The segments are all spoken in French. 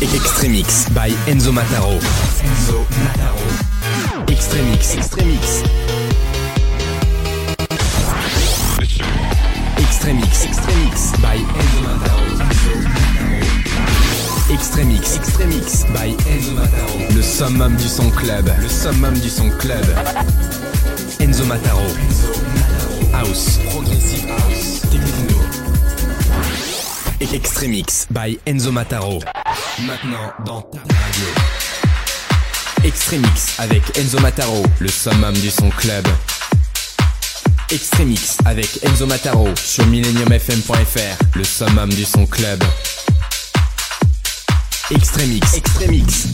Extremix by Enzo Mataro. Enzo Mataro. Extremix. Extremix. Extremix. Extremix by Enzo Mataro. Extremix. Extremix by Enzo Mataro. Le summum du son club. Le summum du son club. Enzo Mataro. House. Progressive House. Techno. Extremix by Enzo Mataro. Maintenant dans ta radio. Extremix avec Enzo Mataro, le summum du son club. Extremix avec Enzo Mataro sur millenniumfm.fr, le summum du son club. Extremix. Extremix.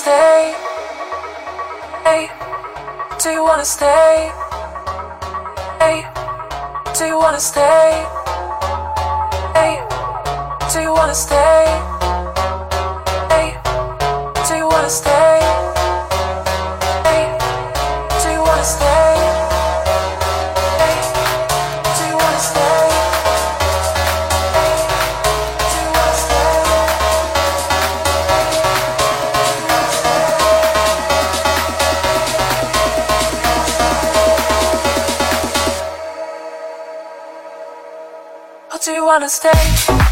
stay. Wanna stay.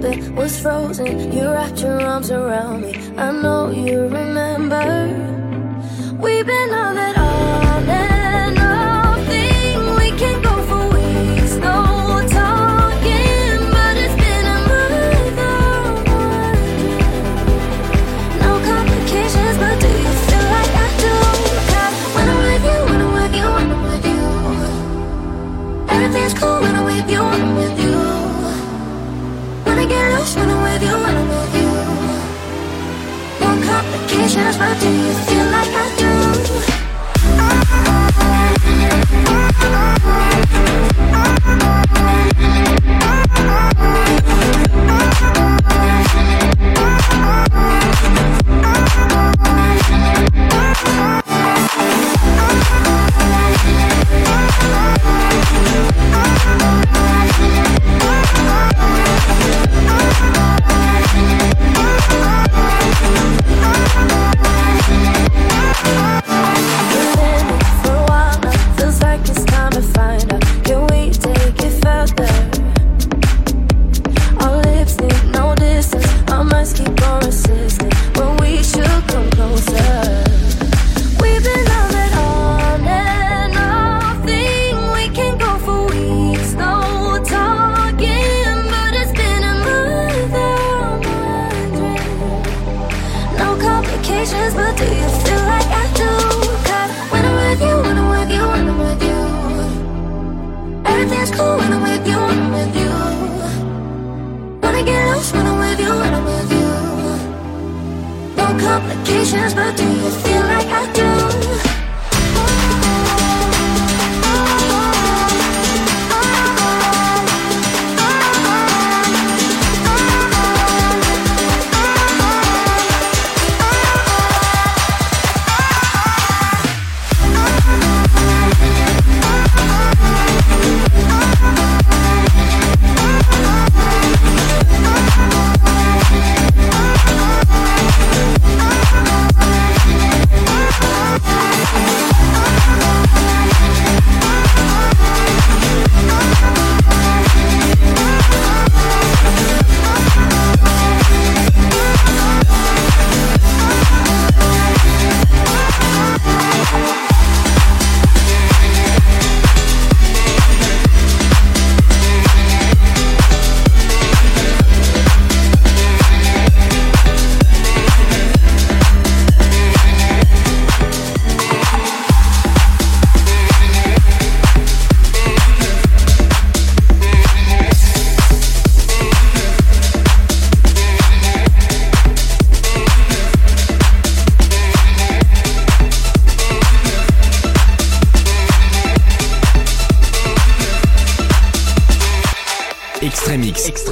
building was frozen. You wrapped your arms around me. I know you remember.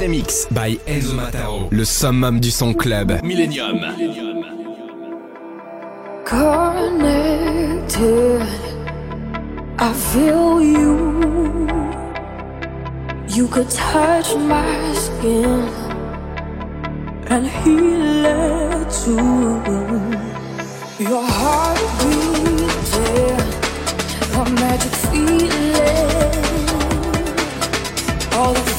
Mix by Enzo Mataro. Le summum du son club. Millennium. Connected, I feel you. You could touch my skin and heal it too. Your heart beating, a magic feeling. All the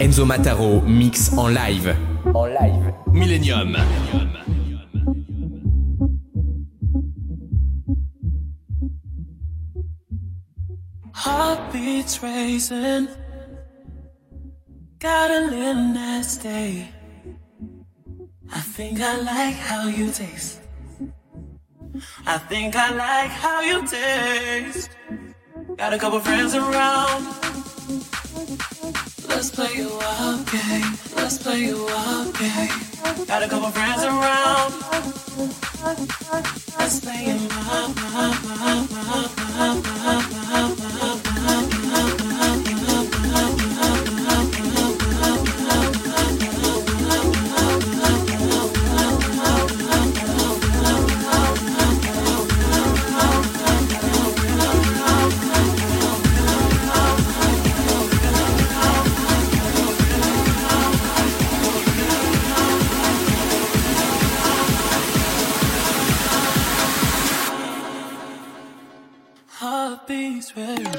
Enzo Mataro mix en live. En live. Millennium. Heartbeats racing. Got a little nasty. I think I like how you taste. I think I like how you taste. Got a couple friends around. Let's play a wild game. Let's play a wild game. Got a couple friends around. Let's play a wild, wild, wild, wild, wild, wild, wild. Hey.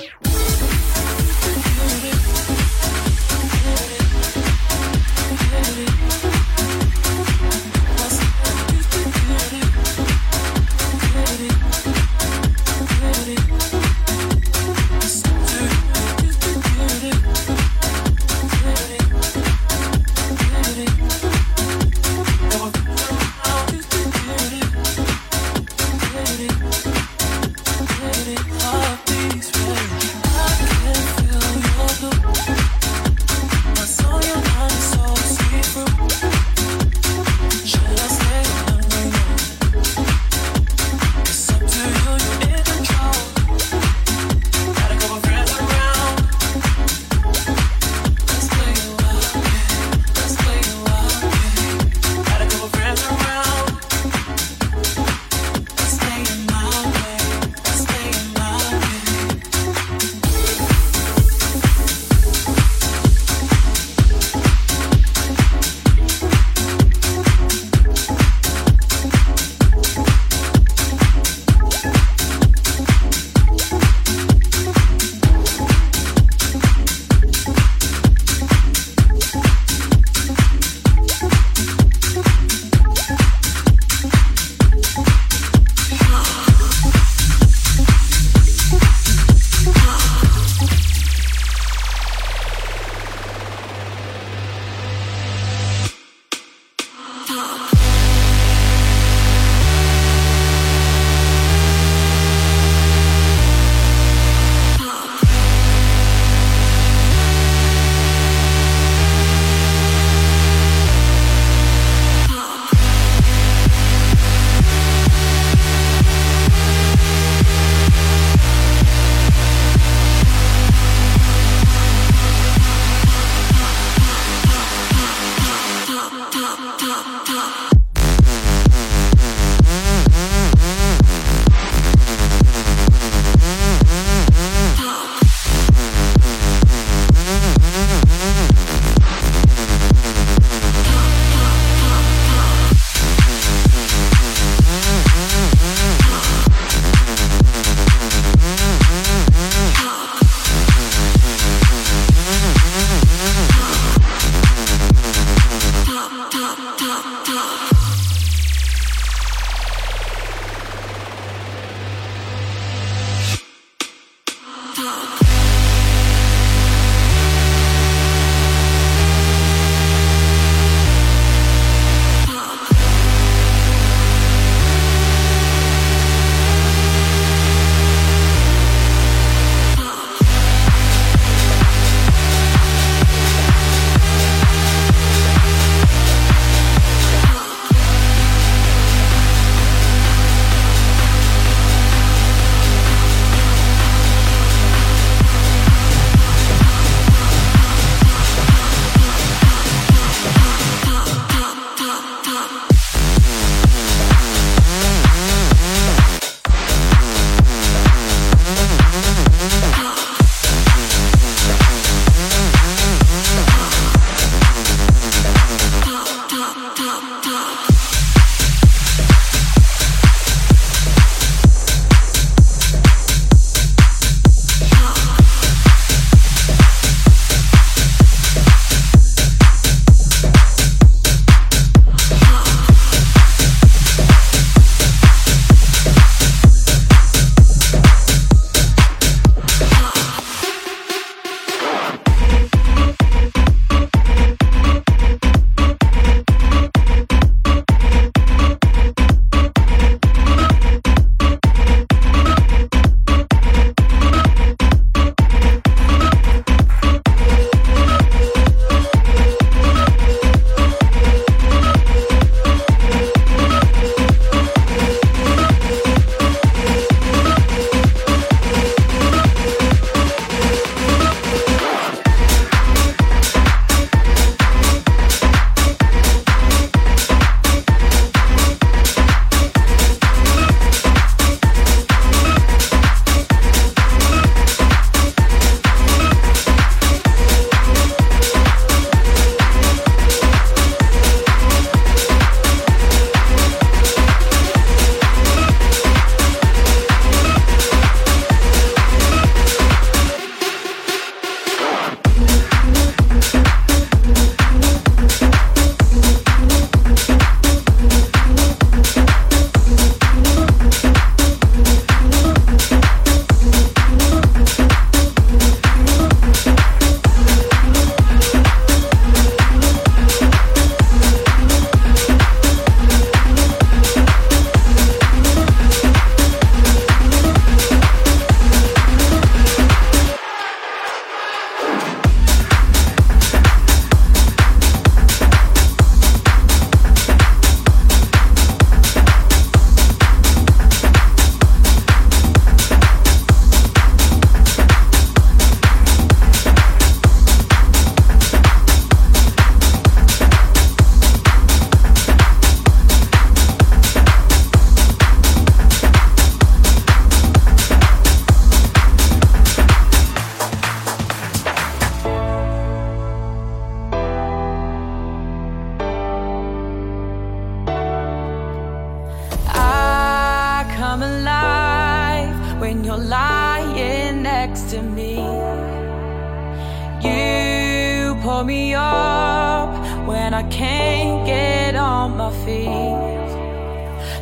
Pull me up when I can't get on my feet.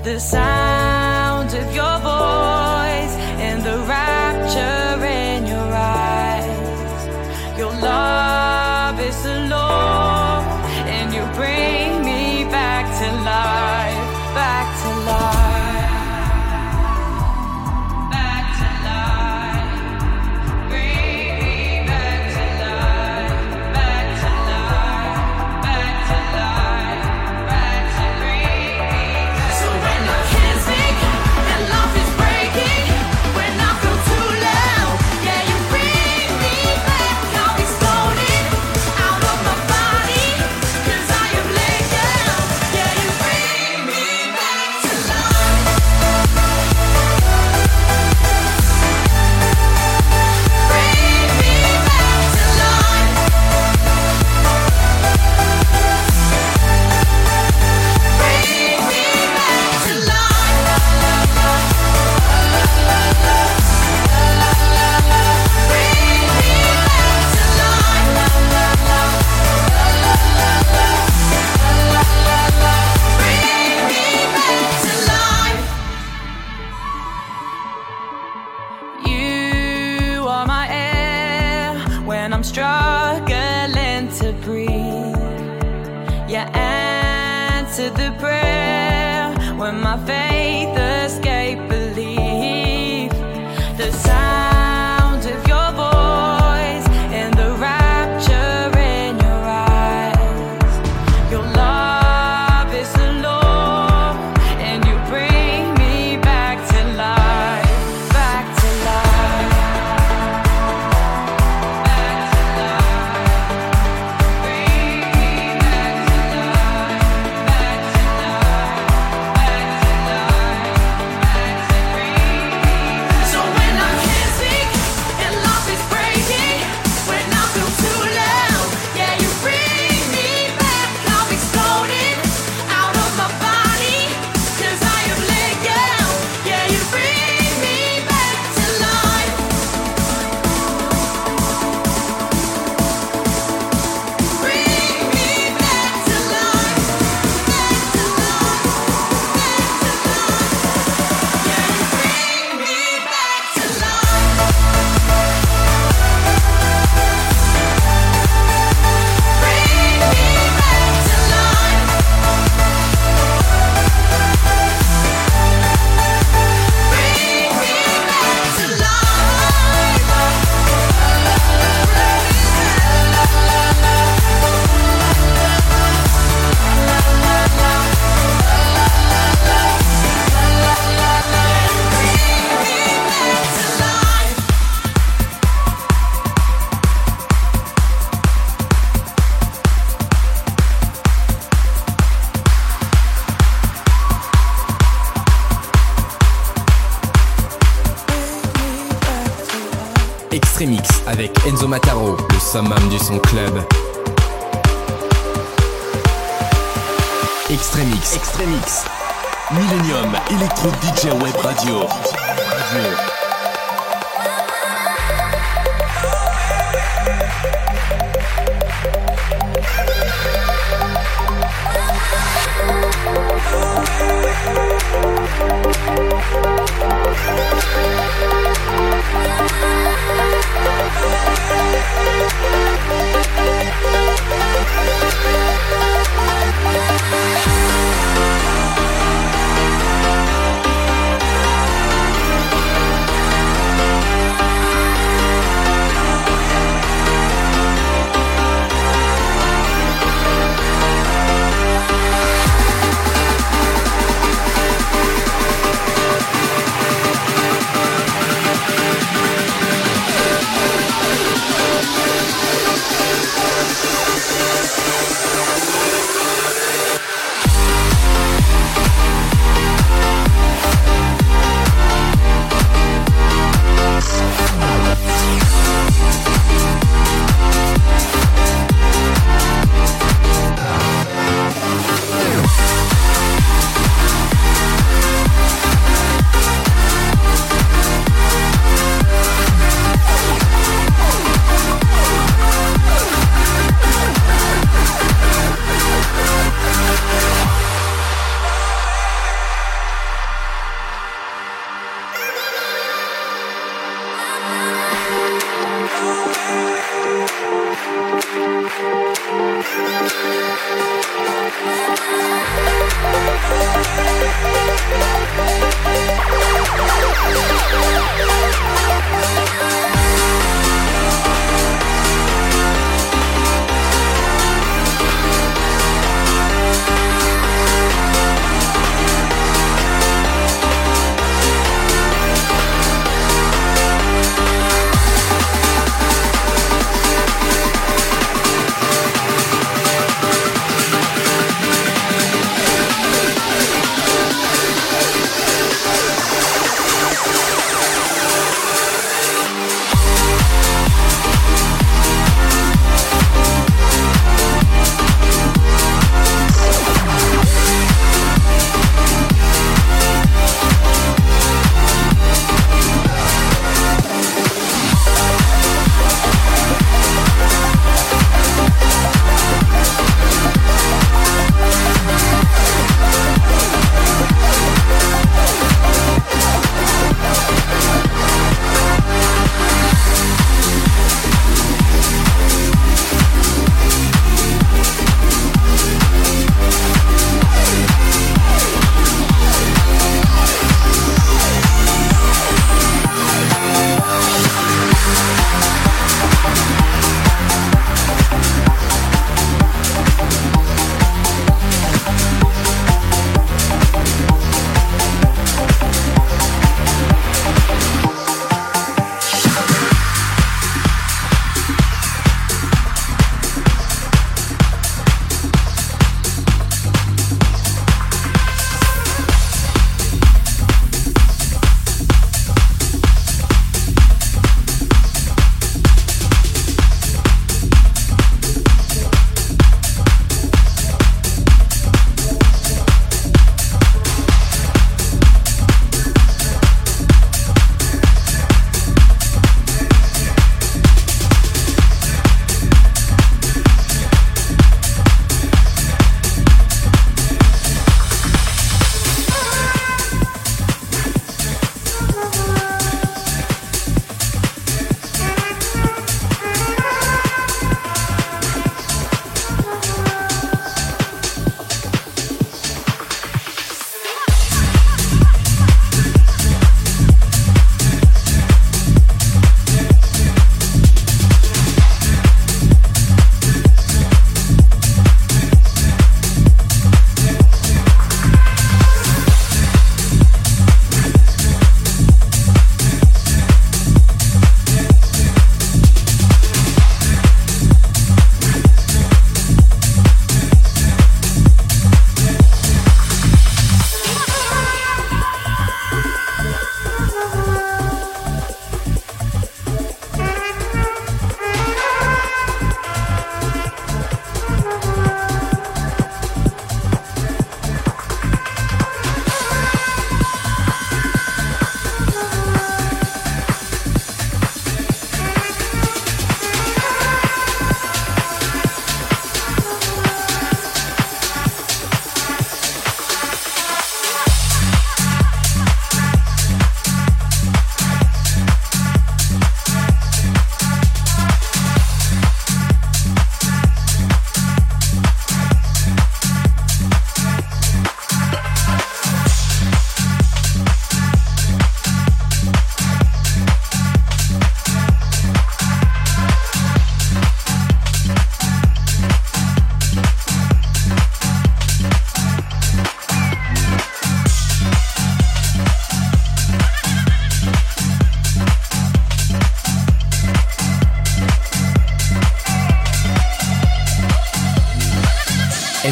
The sound of your voice and the rapture. 快去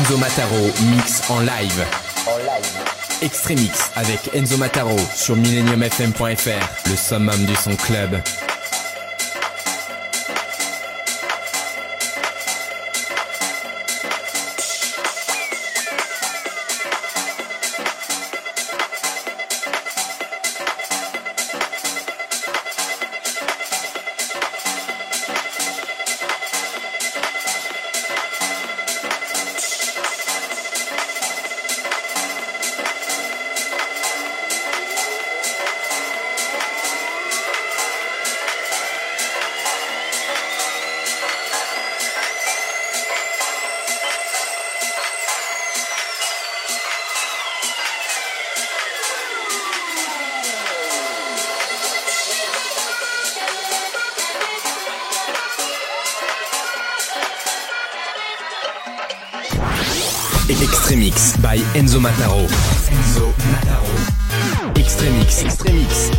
Enzo Mataro mix en live. Extremix avec Enzo Mataro sur millenniumfm.fr, le summum du son club. Enzo Mataro. Enzo Mataro. Extremix. Extremix.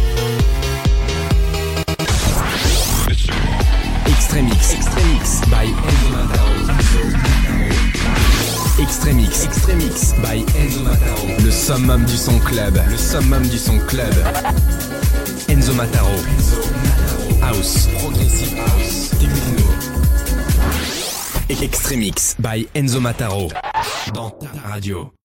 Extremix. Extremix by Enzo Mataro. Extremix. Extremix by Enzo Mataro. Le summum du son club. Le summum du son club. Enzo Mataro. House. Progressive House. Techno. Extremix by Enzo Mataro. Dans ta radio.